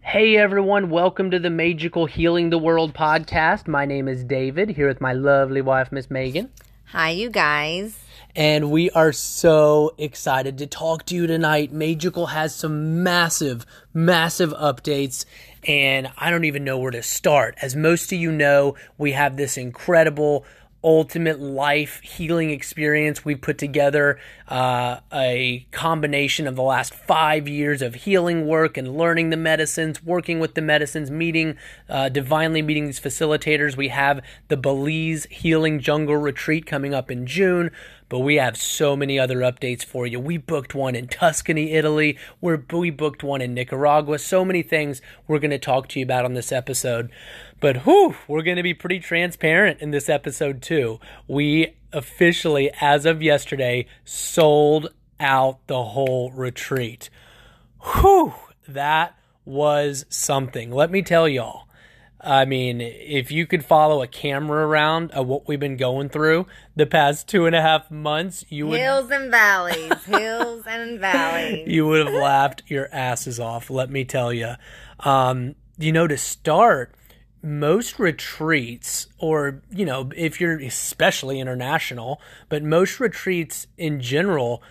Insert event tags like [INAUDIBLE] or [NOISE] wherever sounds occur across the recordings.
Hey everyone, welcome to the Maegical Healing the World podcast. My name is David, here with my lovely wife, Miss Megan. Hi, you guys. And we are so excited to talk to you tonight. Maegical has some massive, massive updates, and I don't even know where to start. As most of you know, we have this incredible ultimate life healing experience. We put together uh, a combination of the last five years of healing work and learning the medicines, working with the medicines, meeting, uh, divinely meeting these facilitators. We have the Belize Healing Jungle Retreat coming up in June. But we have so many other updates for you. We booked one in Tuscany, Italy. We're, we booked one in Nicaragua. So many things we're going to talk to you about on this episode. But whew, we're going to be pretty transparent in this episode too. We officially, as of yesterday, sold out the whole retreat. Whew, that was something. Let me tell y'all. I mean, if you could follow a camera around of what we've been going through the past two and a half months, you would Hills and valleys, hills and valleys. [LAUGHS] you would have laughed your asses off. Let me tell you. Um, you know, to start, most retreats, or you know, if you're especially international, but most retreats in general,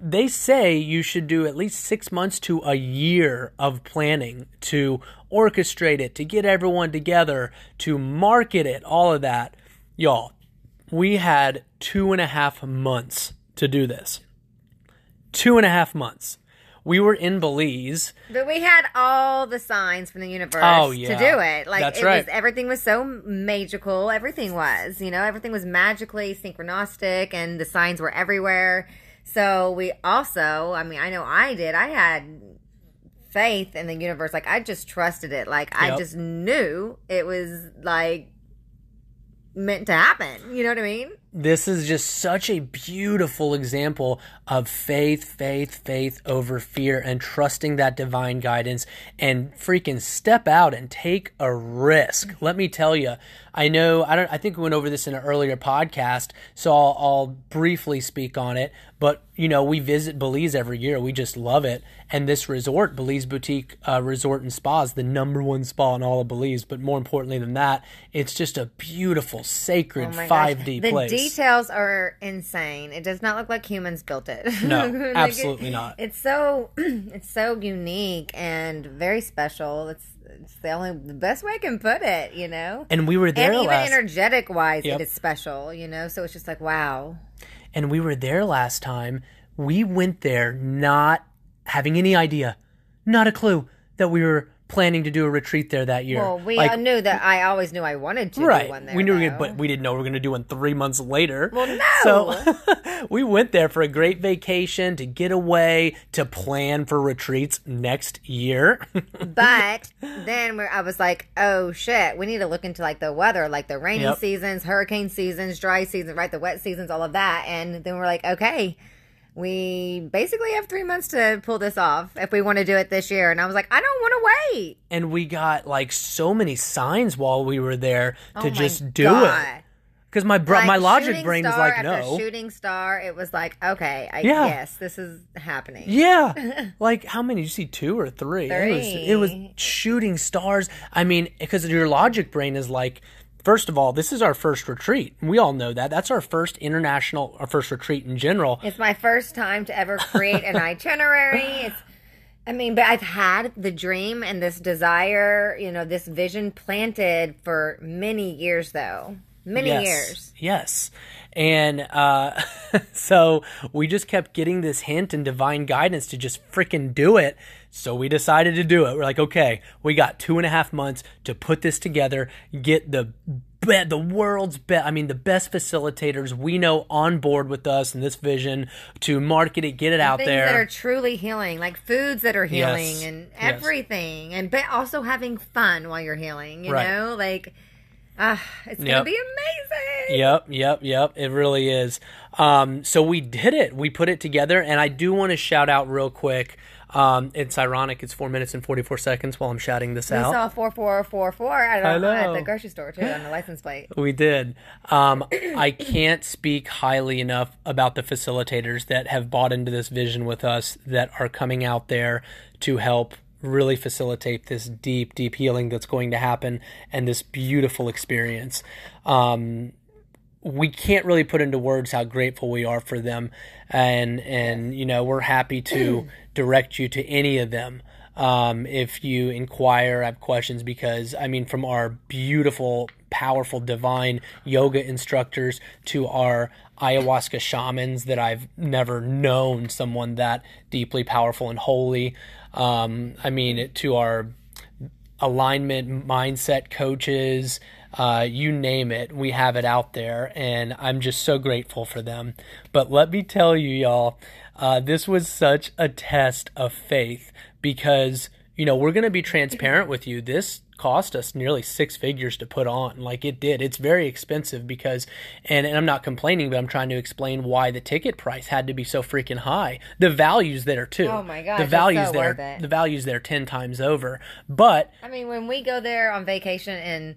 they say you should do at least six months to a year of planning to orchestrate it, to get everyone together, to market it, all of that. Y'all, we had two and a half months to do this. Two and a half months. We were in Belize. But we had all the signs from the universe Oh, yeah. to do it. Like That's it right. was everything was so magical. Everything was, you know, everything was magically synchronistic and the signs were everywhere. So we also, I mean, I know I did. I had faith in the universe. Like I just trusted it. Like I just knew it was like meant to happen. You know what I mean? This is just such a beautiful example of faith, faith, faith over fear and trusting that divine guidance and freaking step out and take a risk. Let me tell you, I know, I don't, I think we went over this in an earlier podcast, so I'll, I'll briefly speak on it. But, you know, we visit Belize every year. We just love it. And this resort, Belize Boutique uh, Resort and Spa, is the number one spa in all of Belize. But more importantly than that, it's just a beautiful, sacred Oh my gosh. 5D the details are insane. It does not look like humans built it. [LAUGHS] No, Like, it- absolutely not. It's so [CLEARS THROAT] it's so unique and very special. It's it's the only the best way I can put it, you know. and we were there And even last energetic wise, Yep. it is special, you know. So it's just like wow. and we were there last time. We went there not having any idea, not a clue that we were planning to do a retreat there that year. Well, we uh, Like, all knew that. I always knew I wanted to right. do one there. we knew, we but we didn't know we were going to do one three months later. Well, no. So [LAUGHS] we went there for a great vacation to get away to plan for retreats next year. [LAUGHS] But then we're, I was like, oh shit, we need to look into like the weather, like the rainy Yep. seasons, hurricane seasons, dry seasons, right? The wet seasons, all of that. And then we're like, okay, we basically have three months to pull this off if we want to do it this year. And I was like, I don't want to wait. and we got like so many signs while we were there oh to Oh just do God. it. Because my bro- Like, my logic brain was like, after no. Shooting star, it was like, okay, I, Yeah. yes, this is happening. Yeah. [LAUGHS] like how many? Did you see two or three? It was it was shooting stars. I mean, because your logic brain is like, first of all, this is our first retreat. We all know that. That's our first international, our first retreat in general. It's my first time to ever create an [LAUGHS] itinerary. It's I mean, but I've had the dream and this desire, you know, this vision planted for many years though. Many yes. years. Yes. And uh, [LAUGHS] so we just kept getting this hint and divine guidance to just freaking do it. So we decided to do it. We're like, okay, we got two and a half months to put this together, get the be- the world's best, I mean, the best facilitators we know on board with us and this vision to market it, get it out Things there. that are truly healing, like foods that are healing Yes. and Yes. everything. And but also having fun while you're healing, you Right. know? Like ah, it's Yep. gonna be amazing. Yep, yep, yep. It really is. Um, so we did it. We put it together, and I do want to shout out real quick. Um, it's ironic. It's four minutes and forty four seconds while I'm shouting this We out. We saw four four four four at, I at know. the grocery store too on the [GASPS] license plate. We did. Um, I can't speak highly enough about the facilitators that have bought into this vision with us that are coming out there to help really facilitate this deep, deep healing that's going to happen and this beautiful experience. Um, we can't really put into words how grateful we are for them, and and you know we're happy to [CLEARS THROAT] direct you to any of them um, if you inquire, have questions, because I mean, from our beautiful, powerful, divine yoga instructors to our ayahuasca shamans that I've never known someone that deeply powerful and holy. Um, I mean, to our alignment mindset coaches, uh, you name it, we have it out there, and I'm just so grateful for them. But let me tell you, y'all, uh, this was such a test of faith because you know we're going to be transparent with you. This cost us nearly six figures to put on like it did it's very expensive because and, and i'm not complaining but i'm trying to explain why the ticket price had to be so freaking high the values there too Oh my god. the values so there the values there 10 times over but I mean, when we go there on vacation and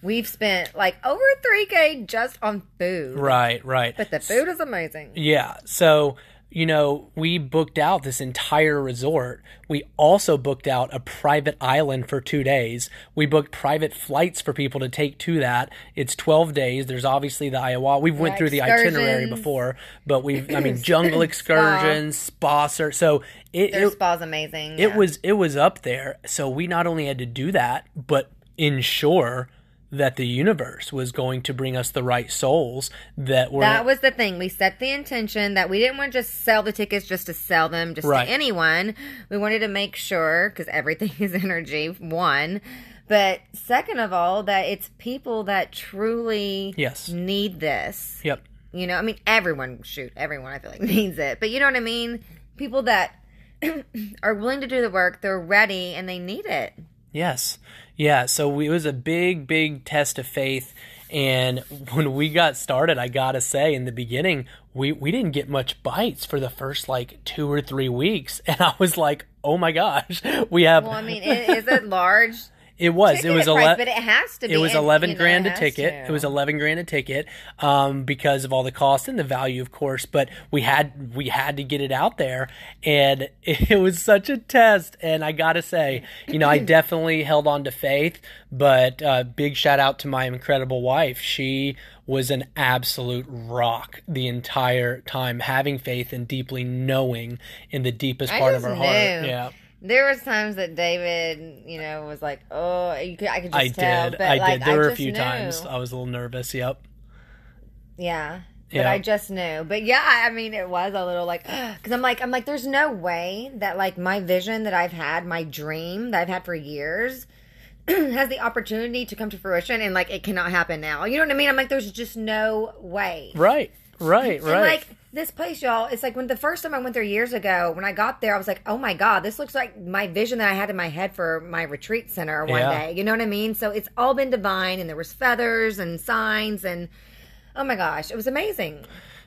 we've spent like over 3K just on food. right right But the food is amazing. Yeah. So, you know, we booked out this entire resort. We also booked out a private island for two days. We booked private flights for people to take to that. It's 12 days. There's obviously the aya. We've went through the itinerary before, but we've, I mean, [CLEARS THROAT] jungle excursions, spa. ser- So it, Their it, spa's amazing. it yeah. was, it was up there. So we not only had to do that, but ensure that the universe was going to bring us the right souls that were That was the thing. We set the intention that we didn't want to just sell the tickets just to sell them just Right. to anyone. We wanted to make sure, because everything [LAUGHS] is energy, one. But second of all, that it's people that truly Yes. need this. Yep. You know, I mean, everyone, shoot, everyone I feel like [LAUGHS] needs it. But you know what I mean? People that [CLEARS THROAT] are willing to do the work, they're ready, and they need it. Yes. Yeah. So we, it was a big, big test of faith. And [LAUGHS] when we got started, I gotta say, in the beginning, we, we didn't get much bites for the first like two or three weeks. [LAUGHS] And I was like, oh my gosh, [LAUGHS] we have. Well, I mean, is it large it was. ticket It was price, ele- but it has to be. It was eleven know, grand it a ticket. to. It was eleven grand a ticket, um, because of all the cost and the value, of course. But we had we had to get it out there, and [LAUGHS] it was such a test. And I gotta say, you know, I [LAUGHS] definitely held on to faith. But uh, big shout out to my incredible wife. She was an absolute rock the entire time, having faith and deeply knowing in the deepest part of her heart. Yeah. There was times that David, you know, was like, "Oh, you could, I could just I tell." did. But I like, did. There were a few knew. times I was a little nervous. Yep. Yeah. But Yeah. I just knew. But yeah, I mean, it was a little like, [GASPS] because I'm like, I'm like, there's no way that like my vision that I've had, my dream that I've had for years, [CLEARS THROAT] has the opportunity to come to fruition, and like it cannot happen now. You know what I mean? I'm like, there's just no way. Right. Right. And Right. like this place, y'all, it's like when the first time I went there years ago, when I got there, I was like, oh my God, this looks like my vision that I had in my head for my retreat center one Yeah. day. You know what I mean? So it's all been divine, and there was feathers and signs, and oh my gosh, it was amazing.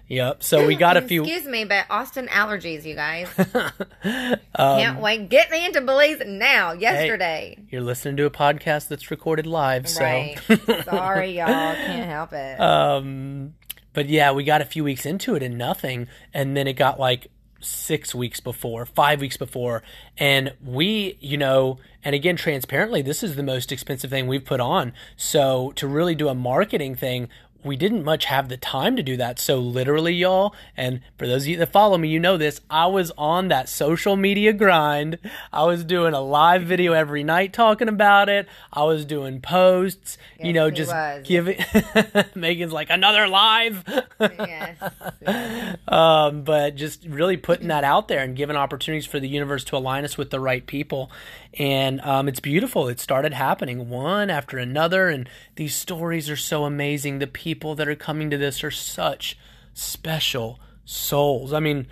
Yep. So we got a [LAUGHS] few. Excuse me, but Austin allergies, you guys. [LAUGHS] Um, Can't wait. Get me into Belize now, yesterday. You're listening to a podcast that's recorded live, so. Right. Sorry, y'all. [LAUGHS] Can't help it. um, but yeah, we got a few weeks into it and nothing, and then it got like six weeks before, five weeks before, and we, you know, and again, transparently, this is the most expensive thing we've put on. So to really do a marketing thing. We didn't much have the time to do that. So, literally, y'all, and for those of you that follow me, you know this, I was on that social media grind. I was doing a live video every night talking about it. I was doing posts, you know, just was. giving. [LAUGHS] Megan's like, another live. yes. [LAUGHS] um, but just really putting that out there and giving opportunities for the universe to align us with the right people. And um, it's beautiful. It started happening one after another. And these stories are so amazing. The people that are coming to this are such special souls. I mean,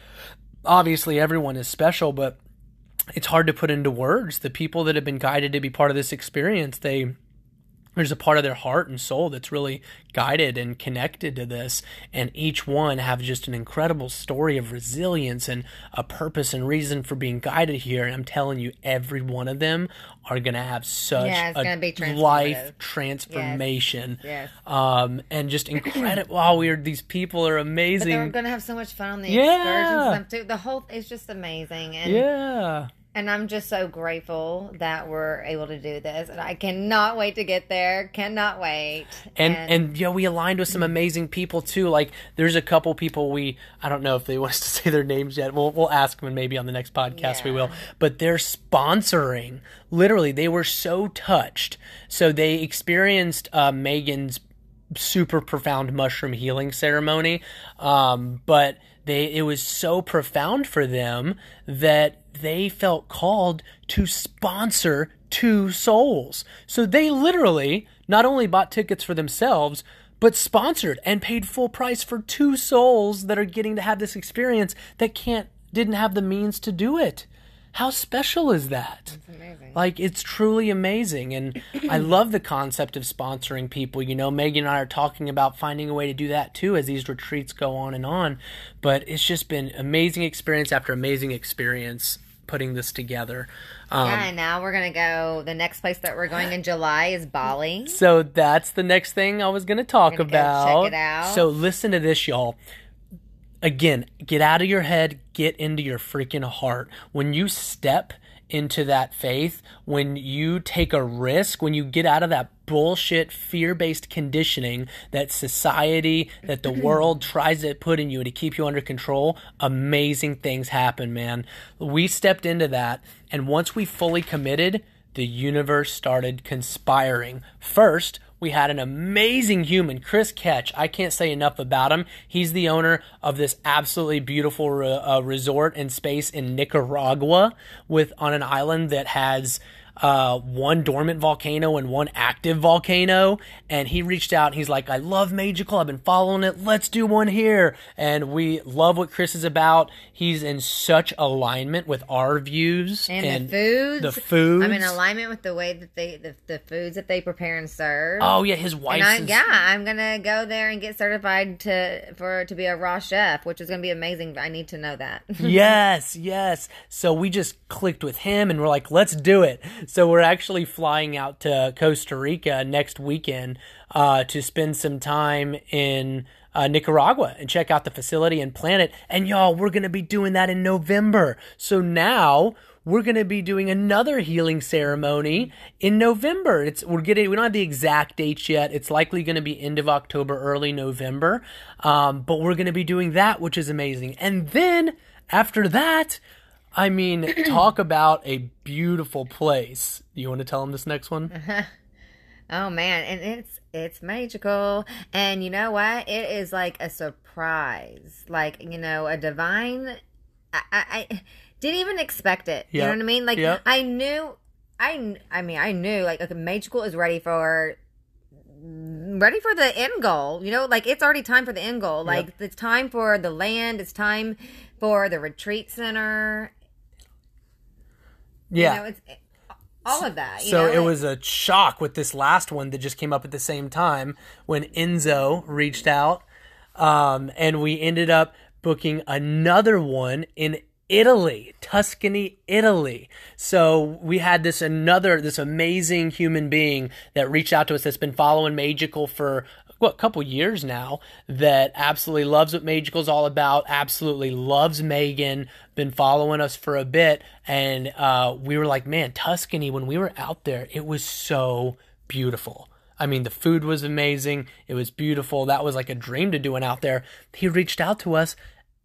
obviously, everyone is special, but it's hard to put into words. The people that have been guided to be part of this experience, they there's a part of their heart and soul that's really guided and connected to this and each one have just an incredible story of resilience and a purpose and reason for being guided here and i'm telling you every one of them are going to have such Yeah, a gonna be transformative. life transformation Yes. um and just [CLEARS THROAT] incredible wow these people are amazing But they're gonna have so much fun on the Yeah. excursions too. The whole it's just amazing. And yeah And I'm just so grateful that we're able to do this. And I cannot wait to get there. Cannot wait. and and yeah, we aligned with some amazing people too. Like there's a couple people we I don't know if they want us to [LAUGHS] say their names yet. We'll we'll ask them and maybe on the next podcast we will. But they're sponsoring. Literally, they were so touched. So they experienced uh, Megan's super profound mushroom healing ceremony. Um, but they it was so profound for them that they felt called to sponsor two souls. So they literally not only bought tickets for themselves, but sponsored and paid full price for two souls that are getting to have this experience that can't didn't have the means to do it. How special is that? amazing. Like it's truly amazing, and I [CLEARS THROAT] love the concept of sponsoring people. You know, Megan and I are talking about finding a way to do that too as these retreats go on and on. But it's just been amazing experience after amazing experience putting this together. Um, yeah, and now we're going to go. The next place that we're going in July is Bali. So that's the next thing I was going to talk Gonna go about. check it out. So listen to this, y'all. Again, get out of your head, get into your freaking heart. When you step into that faith, when you take a risk, when you get out of that bullshit fear based conditioning that society, that the [CLEARS THROAT] world tries to put in you to keep you under control, amazing things happen, man. We stepped into that, and once we fully committed, the universe started conspiring. First, we had an amazing human, Chris Ketch. I can't say enough about him. He's the owner of this absolutely beautiful re- uh, resort and space in Nicaragua, with on an island that has uh, one dormant volcano and one active volcano. And he reached out. And he's like, "I love Maegical. I've been following it. Let's do one here." And we love what Chris is about. He's in such alignment with our views And, the foods. The foods. I'm in alignment with the way that they, the, the foods that they prepare and serve. Oh yeah, his wife. and I, yeah, I'm gonna go there and get certified to for to be a raw chef, which is gonna be amazing. I need to know that. [LAUGHS] yes, yes. So we just clicked with him and we're like, let's do it. So we're actually flying out to Costa Rica next weekend uh, to spend some time in uh, Nicaragua and check out the facility and plan it. And y'all, we're going to be doing that in November. So now we're going to be doing another healing ceremony in November. It's we're getting we don't have the exact dates yet. It's likely going to be end of October, early November. Um, but we're going to be doing that, which is amazing. And then after that, I mean, [CLEARS THROAT] talk about a beautiful place. You want to tell them this next one? [LAUGHS] oh man, and it's it's magical. And you know what? It is like a surprise, like you know, a divine. I, I, I didn't even expect it. You know what I mean? Like Yep. I knew. I, I mean, I knew like okay, Maegical is ready for ready for the end goal. You know, like it's already time for the end goal. Like it's time for the land. It's time for the retreat center. Yeah. You know, it's all of that. You So know? it was a shock with this last one that just came up at the same time when Enzo reached out. Um, and we ended up booking another one in Italy, Tuscany, Italy. So we had this another, this amazing human being that reached out to us that's been following Maegical for what, couple years now that absolutely loves what Maegical's all about, absolutely loves Megan, been following us for a bit. And uh, we were like, man, Tuscany, when we were out there, it was so beautiful. I mean, the food was amazing. It was beautiful. That was like a dream to doing out there. He reached out to us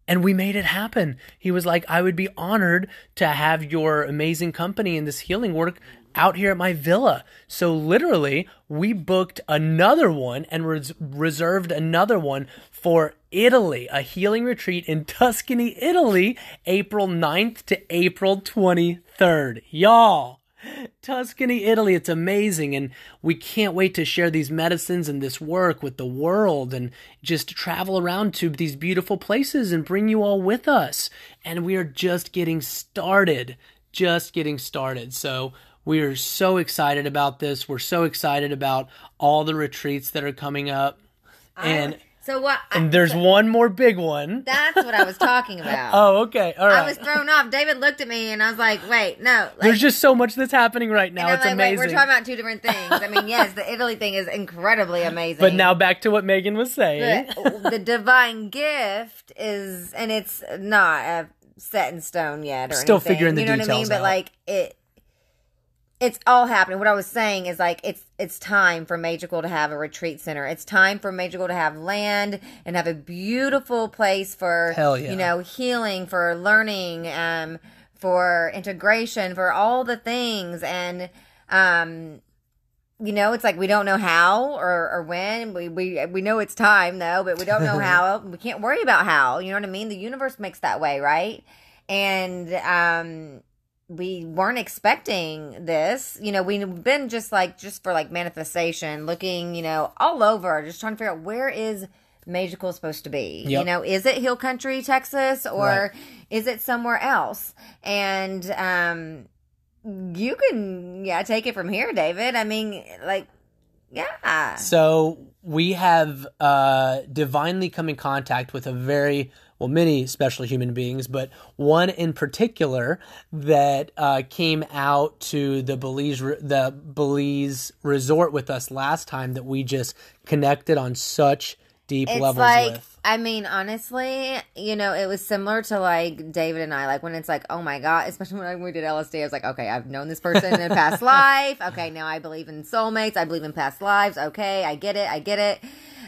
and we made it happen. He was like, I would be honored to have your amazing company in this healing work out here at my villa. So literally, we booked another one and res- reserved another one for Italy, a healing retreat in Tuscany, Italy, April 9th to April 23rd. Y'all. Tuscany, Italy. It's amazing. And we can't wait to share these medicines and this work with the world and just travel around to these beautiful places and bring you all with us. And we are just getting started. Just getting started. So we are so excited about this. We're so excited about all the retreats that are coming up. And, so what? and there's one more big one. That's what I was talking [LAUGHS] about. Oh, okay. All right. I was thrown off. David looked at me and I was like, "Wait, no." Like, There's just so much that's happening right now. It's like, amazing. We're talking about two different things. I mean, yes, the Italy thing is incredibly amazing. but now back to what Megan was saying. the, the divine gift is, and it's not a set in stone yet or Still anything. figuring the you know what I mean? details But like it it's all happening. What I was saying is like it's it's time for Maegical to have a retreat center. It's time for Maegical to have land and have a beautiful place for yeah. you know healing, for learning, um, for integration, for all the things and um you know, it's like we don't know how or, or when. We, we we know it's time though, but we don't know [LAUGHS] how. We can't worry about how. You know what I mean? The universe makes that way, right? And um we weren't expecting this. You know, we've been just like just for like manifestation, looking, you know, all over, just trying to figure out where is Maegical supposed to be. You know, is it Hill Country, Texas, or Right. is it somewhere else? And um you can yeah, take it from here, David. I mean, like yeah. So we have uh, divinely come in contact with a very well, many special human beings, but one in particular that uh, came out to the Belize the Belize resort with us last time that we just connected on such deep It's levels like with. I mean, honestly, you know, it was similar to like David and I, like when it's like, oh my god, especially when we did LSD, I was like, okay, I've known this person in a past [LAUGHS] life. Okay, now I believe in soulmates. I believe in past lives. Okay, I get it. I get it.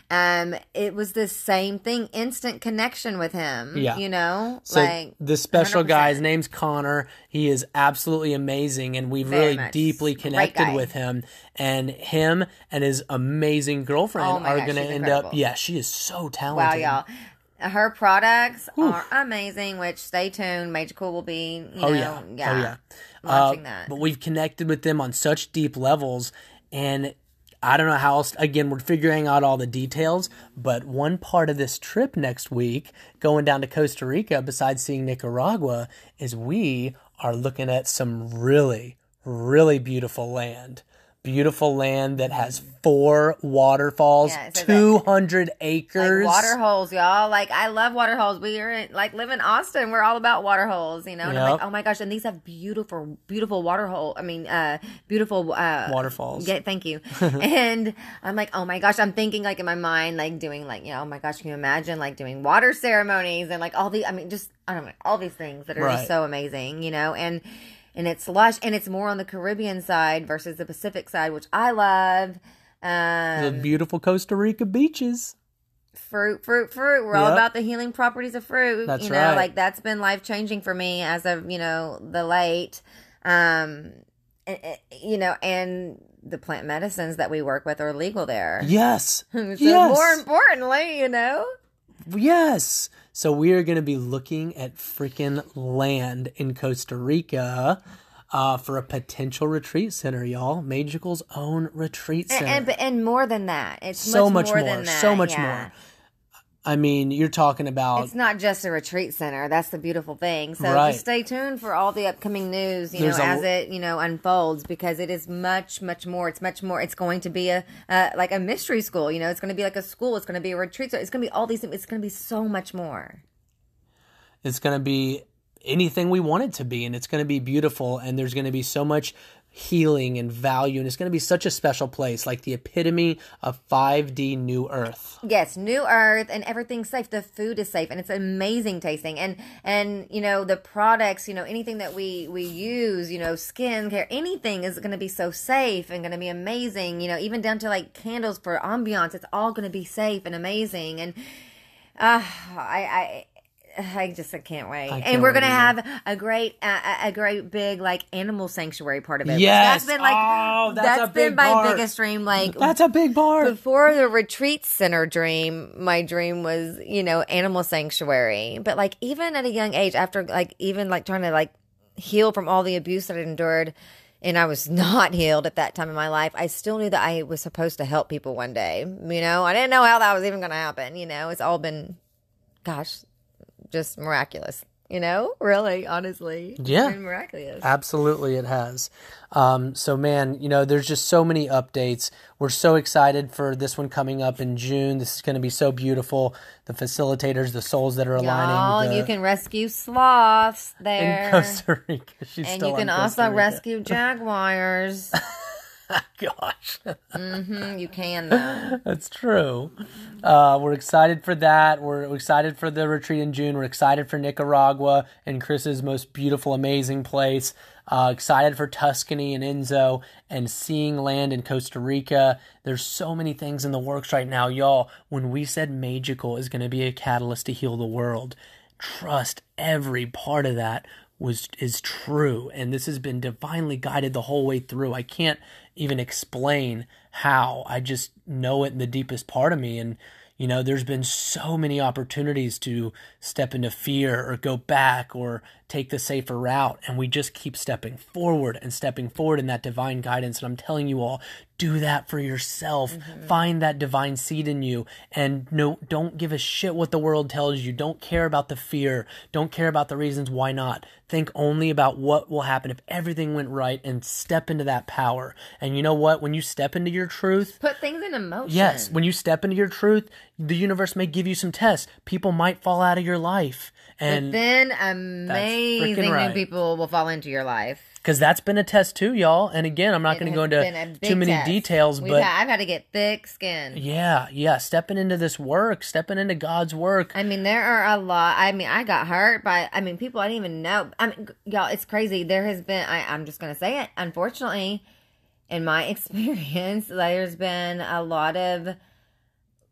Um, it was the same thing, instant connection with him. Yeah. you know, So like the special 100%. guy, his name's Connor. He is absolutely amazing, and we've Very really much. deeply connected with him. And him and his amazing girlfriend Oh are gosh, to end incredible. up. Yeah, she is so talented. wow, y'all. Her products are amazing. Which stay tuned. Major Cool will be, you Oh know, yeah, yeah, oh yeah. launching Uh, that. But we've connected with them on such deep levels, and I don't know how else. Again, we're figuring out all the details. But one part of this trip next week, going down to Costa Rica, besides seeing Nicaragua, is we are looking at some really, really beautiful land. Beautiful land that has four waterfalls, Yeah, it says that- two hundred acres. Like water holes, y'all. Like I love water holes. We are in, like live in Austin. We're all about water holes, you know. And I'm like, oh my gosh! And these have beautiful, beautiful water hole. I mean, uh, beautiful uh, Waterfalls. Yeah, thank you. [LAUGHS] and I'm like, oh my gosh! I'm thinking like in my mind, like doing like you know, oh my gosh! Can you imagine like doing water ceremonies and like all the? I mean, just I don't know, all these things that are Right. just so amazing, you know. And and it's lush, and it's more on the Caribbean side versus the Pacific side, which I love. the Um, beautiful Costa Rica beaches. fruit, fruit, fruit. We're all about the healing properties of fruit. That's you know, right. like that's been life changing for me as of you know the late, um, you know, and the plant medicines that we work with are legal there. Yes. [LAUGHS] So yes. more importantly, you know, Yes. So we are going to be looking at freaking land in Costa Rica uh, for a potential retreat center, y'all. Maegical's own retreat center. and, and and more than that, it's so much more, more. than that. So much yeah. more. I mean, you're talking about It's not just a retreat center. That's the beautiful thing. So Right. just stay tuned for all the upcoming news, you There's know, a- as it, you know, unfolds because it is much, much more. It's much more. It's going to be a, uh, like a mystery school, you know, it's going to be like a school. It's going to be a retreat. So it's going to be all these things. It's going to be so much more. it's going to be anything we want it to be, and it's going to be beautiful, and there's going to be so much healing and value, and it's going to be such a special place, like the epitome of 5D New Earth. Yes, new earth and everything's safe. The food is safe and it's amazing tasting. And and you know the products, you know anything that we we use, you know skincare, anything is going to be so safe and going to be amazing. You know even down to like candles for ambiance, it's all going to be safe and amazing. And uh, I I. I just I can't wait, can't and we're gonna have a great, uh, a- a great big like animal sanctuary part of it. Yes. that's been like Oh, that's a been big my part. biggest dream. Like That's a big part. before the retreat center dream, my dream was, you know, animal sanctuary. But like even at a young age, after like even like trying to like heal from all the abuse that I endured, and I was [LAUGHS] not healed at that time in my life, I still knew that I was supposed to help people one day. You know, I didn't know how that was even going to happen. You know, it's all been, gosh, just miraculous. You know, really, honestly, It's Yeah. been miraculous. Absolutely, it has. Um, so, man, you know, there's just so many updates. We're so excited for this one coming up in June. This is going to be so beautiful. The facilitators, the souls that are aligning. Y'all, the- you can rescue sloths there in. Costa Rica. [LAUGHS] She's and still you can also rescue [LAUGHS] jaguars. [LAUGHS] Gosh, hmm you can though. that's true. Uh, we're excited for that. We're excited for the retreat in June. We're excited for Nicaragua and Chris's most beautiful, amazing place. Uh, excited for Tuscany and Enzo and seeing land in Costa Rica. There's so many things in the works right now, y'all. When we said Maegical is going to be a catalyst to heal the world, trust every part of that was is true. And this has been divinely guided the whole way through. I can't even explain how. I just know it in the deepest part of me. And you know there's been so many opportunities to step into fear or go back or take the safer route and we just keep stepping forward and stepping forward in that divine guidance. And i'm telling you all do that for yourself. Mm-hmm. Find that divine seed in you and no don't give a shit what the world tells you. Don't care about the fear. Don't care about the reasons why not. Think only about what will happen if everything went right and step into that power. And you know what? When you step into your truth Put things in motion. Yes, when you step into your truth, the universe may give you some tests. People might fall out of your life. But And then frickin' amazing right. new people will fall into your life. because that's been a test too, y'all. And again, I'm not going to go into too many test. details, We've but had- I've had to get thick skin. yeah, yeah, stepping into this work, stepping into God's work. I mean, there are a lot. I mean, I got hurt by. I mean, people I didn't even know. I mean, y'all, it's crazy. There has been. I, I'm just gonna say it. Unfortunately, in my [LAUGHS] experience, there's been a lot of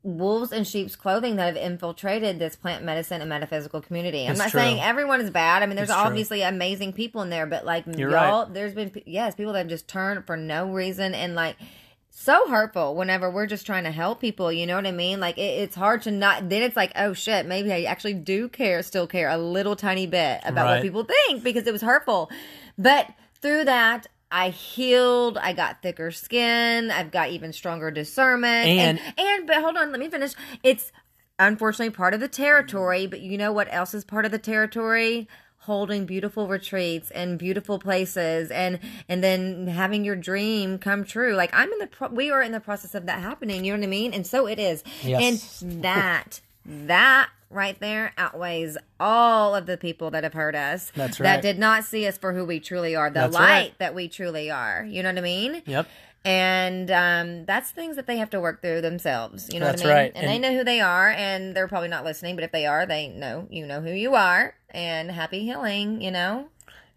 wolves in sheep's clothing that have infiltrated this plant medicine and metaphysical community. I'm It's not true. saying everyone is bad. I mean, there's It's true. obviously amazing people in there, but like You're y'all, there's been yes, people that have just turned for no reason and like so hurtful whenever we're just trying to help people you know what i mean like it, it's hard to not then it's like oh shit maybe i actually do care still care a little tiny bit about Right. what people think because it was hurtful but through that I healed. I got thicker skin. I've got even stronger discernment. And- and, and but hold on, let me finish. It's unfortunately part of the territory, but you know what else is part of the territory? Holding beautiful retreats and beautiful places, and and then having your dream come true. Like I'm in the, pro- we are in the process of that happening. You know what I mean? And so it is. Yes. And that that right there outweighs all of the people that have hurt us. That's right. That did not see us for who we truly are, the That's light right. that we truly are. You know what I mean? Yep. And um, that's things that they have to work through themselves. You know That's what I mean? right. And, they know who they are, and they're probably not listening. But if they are, they know you know who you are. And happy healing. You know.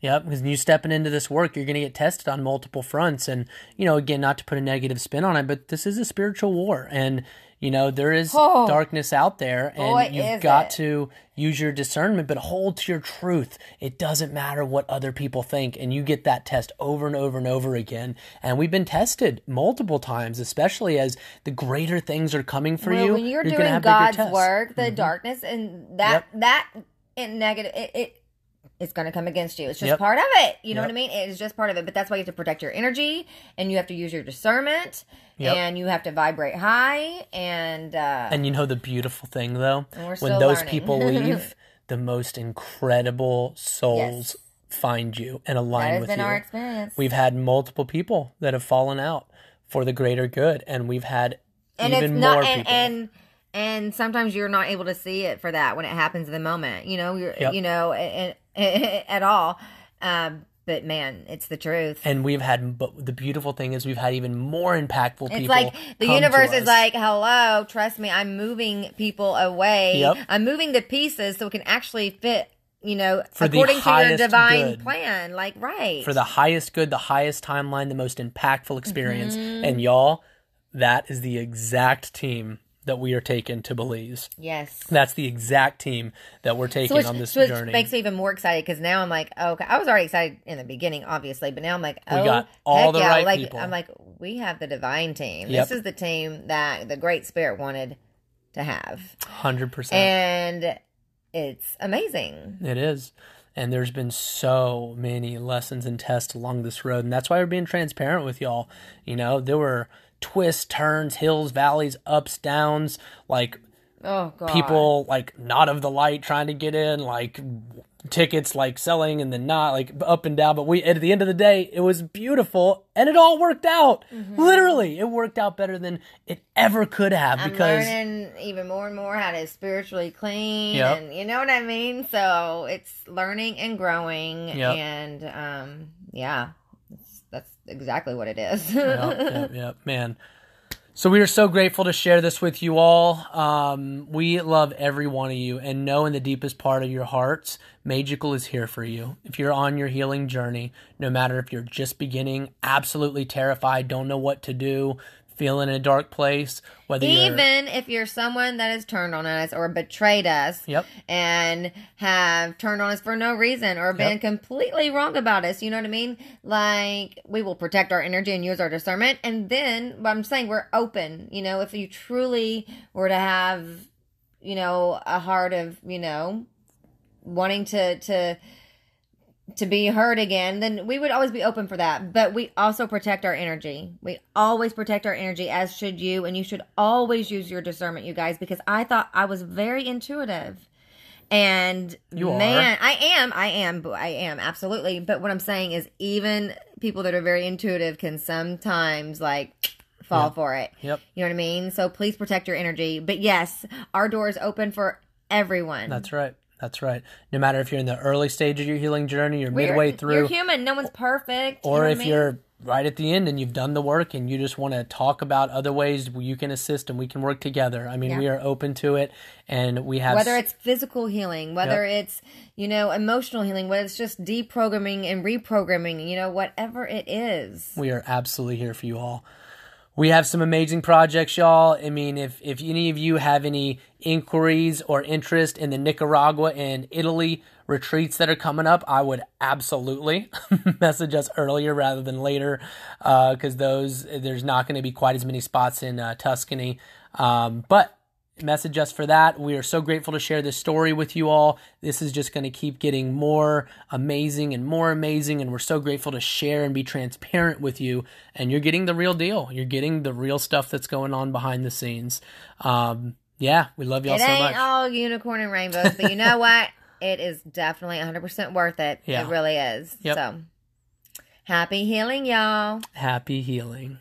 Yep, because you stepping into this work, you're going to get tested on multiple fronts. And, you know, again, not to put a negative spin on it, but this is a spiritual war. And, you know, there is [SIGHS] Oh. darkness out there, and Boy, you've got it. to use your discernment, but hold to your truth. It doesn't matter what other people think. And you get that test over and over and over again. And we've been tested multiple times, especially as the greater things are coming for Well, you. when you're, gonna doing God's. Mm-hmm. work, the darkness and that that in negative it. it it's going to come against you. It's just Yep. part of it. You know Yep. what I mean? It is just part of it. But that's why you have to protect your energy and you have to use your discernment Yep. and you have to vibrate high. And, uh, And you know the beautiful thing though, when those learning. people [LAUGHS] leave, the most incredible souls Yes. find you and align with you. our experience. We've had multiple people that have fallen out for the greater good, and we've had and even it's more and, people. and and sometimes you're not able to see it for that when it happens in the moment you know you're Yep. you know and, [LAUGHS] at all um but man it's the truth And we've had, but the beautiful thing is, we've had even more impactful people. it's like the universe is like hello trust me i'm moving people away Yep. i'm moving the pieces so it can actually fit you know For the according to your divine good. plan like right for the highest good, the highest timeline, the most impactful experience. Mm-hmm. And y'all, that is the exact team that we are taking to Belize. yes That's the exact team that we're taking which, on this which journey. makes me even more excited because now I'm like, oh, okay. I was already excited in the beginning, obviously, but now I'm like, oh, got all heck the yeah. right like, people. I'm like, we have the divine team. Yep. This is the team that the Great Spirit wanted to have, Hundred percent. and it's amazing. It is. And there's been so many lessons and tests along this road. And that's why we're being transparent with y'all. You know, there were twists, turns, hills, valleys, ups, downs, like Oh God, people like not of the light trying to get in, like tickets like selling and then not like up and down. But we at the end of the day, it was beautiful and it all worked out. Literally, it worked out better than it ever could have I'm because learning even more and more how to spiritually clean, Yep. and you know what I mean. So it's learning and growing, Yep. and um, yeah, that's exactly what it is. yep, [LAUGHS] yep, yep, man. So we are so grateful to share this with you all. Um, we love every one of you and know in the deepest part of your hearts, Maegical is here for you. If you're on your healing journey, no matter if you're just beginning, absolutely terrified, don't know what to do, feel in a dark place, whether even if you're someone that has turned on us or betrayed us, Yep. and have turned on us for no reason or been Yep. completely wrong about us, you know what I mean? Like we will protect our energy and use our discernment, and then I'm saying we're open. You know, if you truly were to have, you know, a heart of you know wanting to to to be heard again, then we would always be open for that. But we also protect our energy. We always protect our energy, as should you. And you should always use your discernment, you guys, because I thought I was very intuitive. And You are. man, I am, I am, I am absolutely. But what I'm saying is, even people that are very intuitive can sometimes like fall Yeah. for it. Yep. You know what I mean? So please protect your energy. But yes, our door is open for everyone. That's right. That's right. No matter if you're in the early stage of your healing journey, you're We're- midway through. You're human. No one's perfect. you or know what I if mean? you're right at the end and you've done the work and you just want to talk about other ways you can assist and we can work together. I mean, Yeah. we are open to it and we have whether it's physical healing, whether it's you know emotional healing, whether it's just deprogramming and reprogramming, you know, whatever it is. We are absolutely here for you all. We have some amazing projects, y'all. I mean, if, if any of you have any inquiries or interest in the Nicaragua and Italy retreats that are coming up, I would absolutely [LAUGHS] message us earlier rather than later because those there's not going to be quite as many spots in uh, Tuscany. Um, but message us for that. We are so grateful to share this story with you all. This is just going to keep getting more amazing and more amazing. And we're so grateful to share and be transparent with you. And you're getting the real deal. You're getting the real stuff that's going on behind the scenes. Um, yeah, we love y'all It so ain't all unicorn and rainbows, but you know [LAUGHS] what? It is definitely 100% worth it. Yeah. It really is. Yep. So, happy healing, y'all. Happy healing.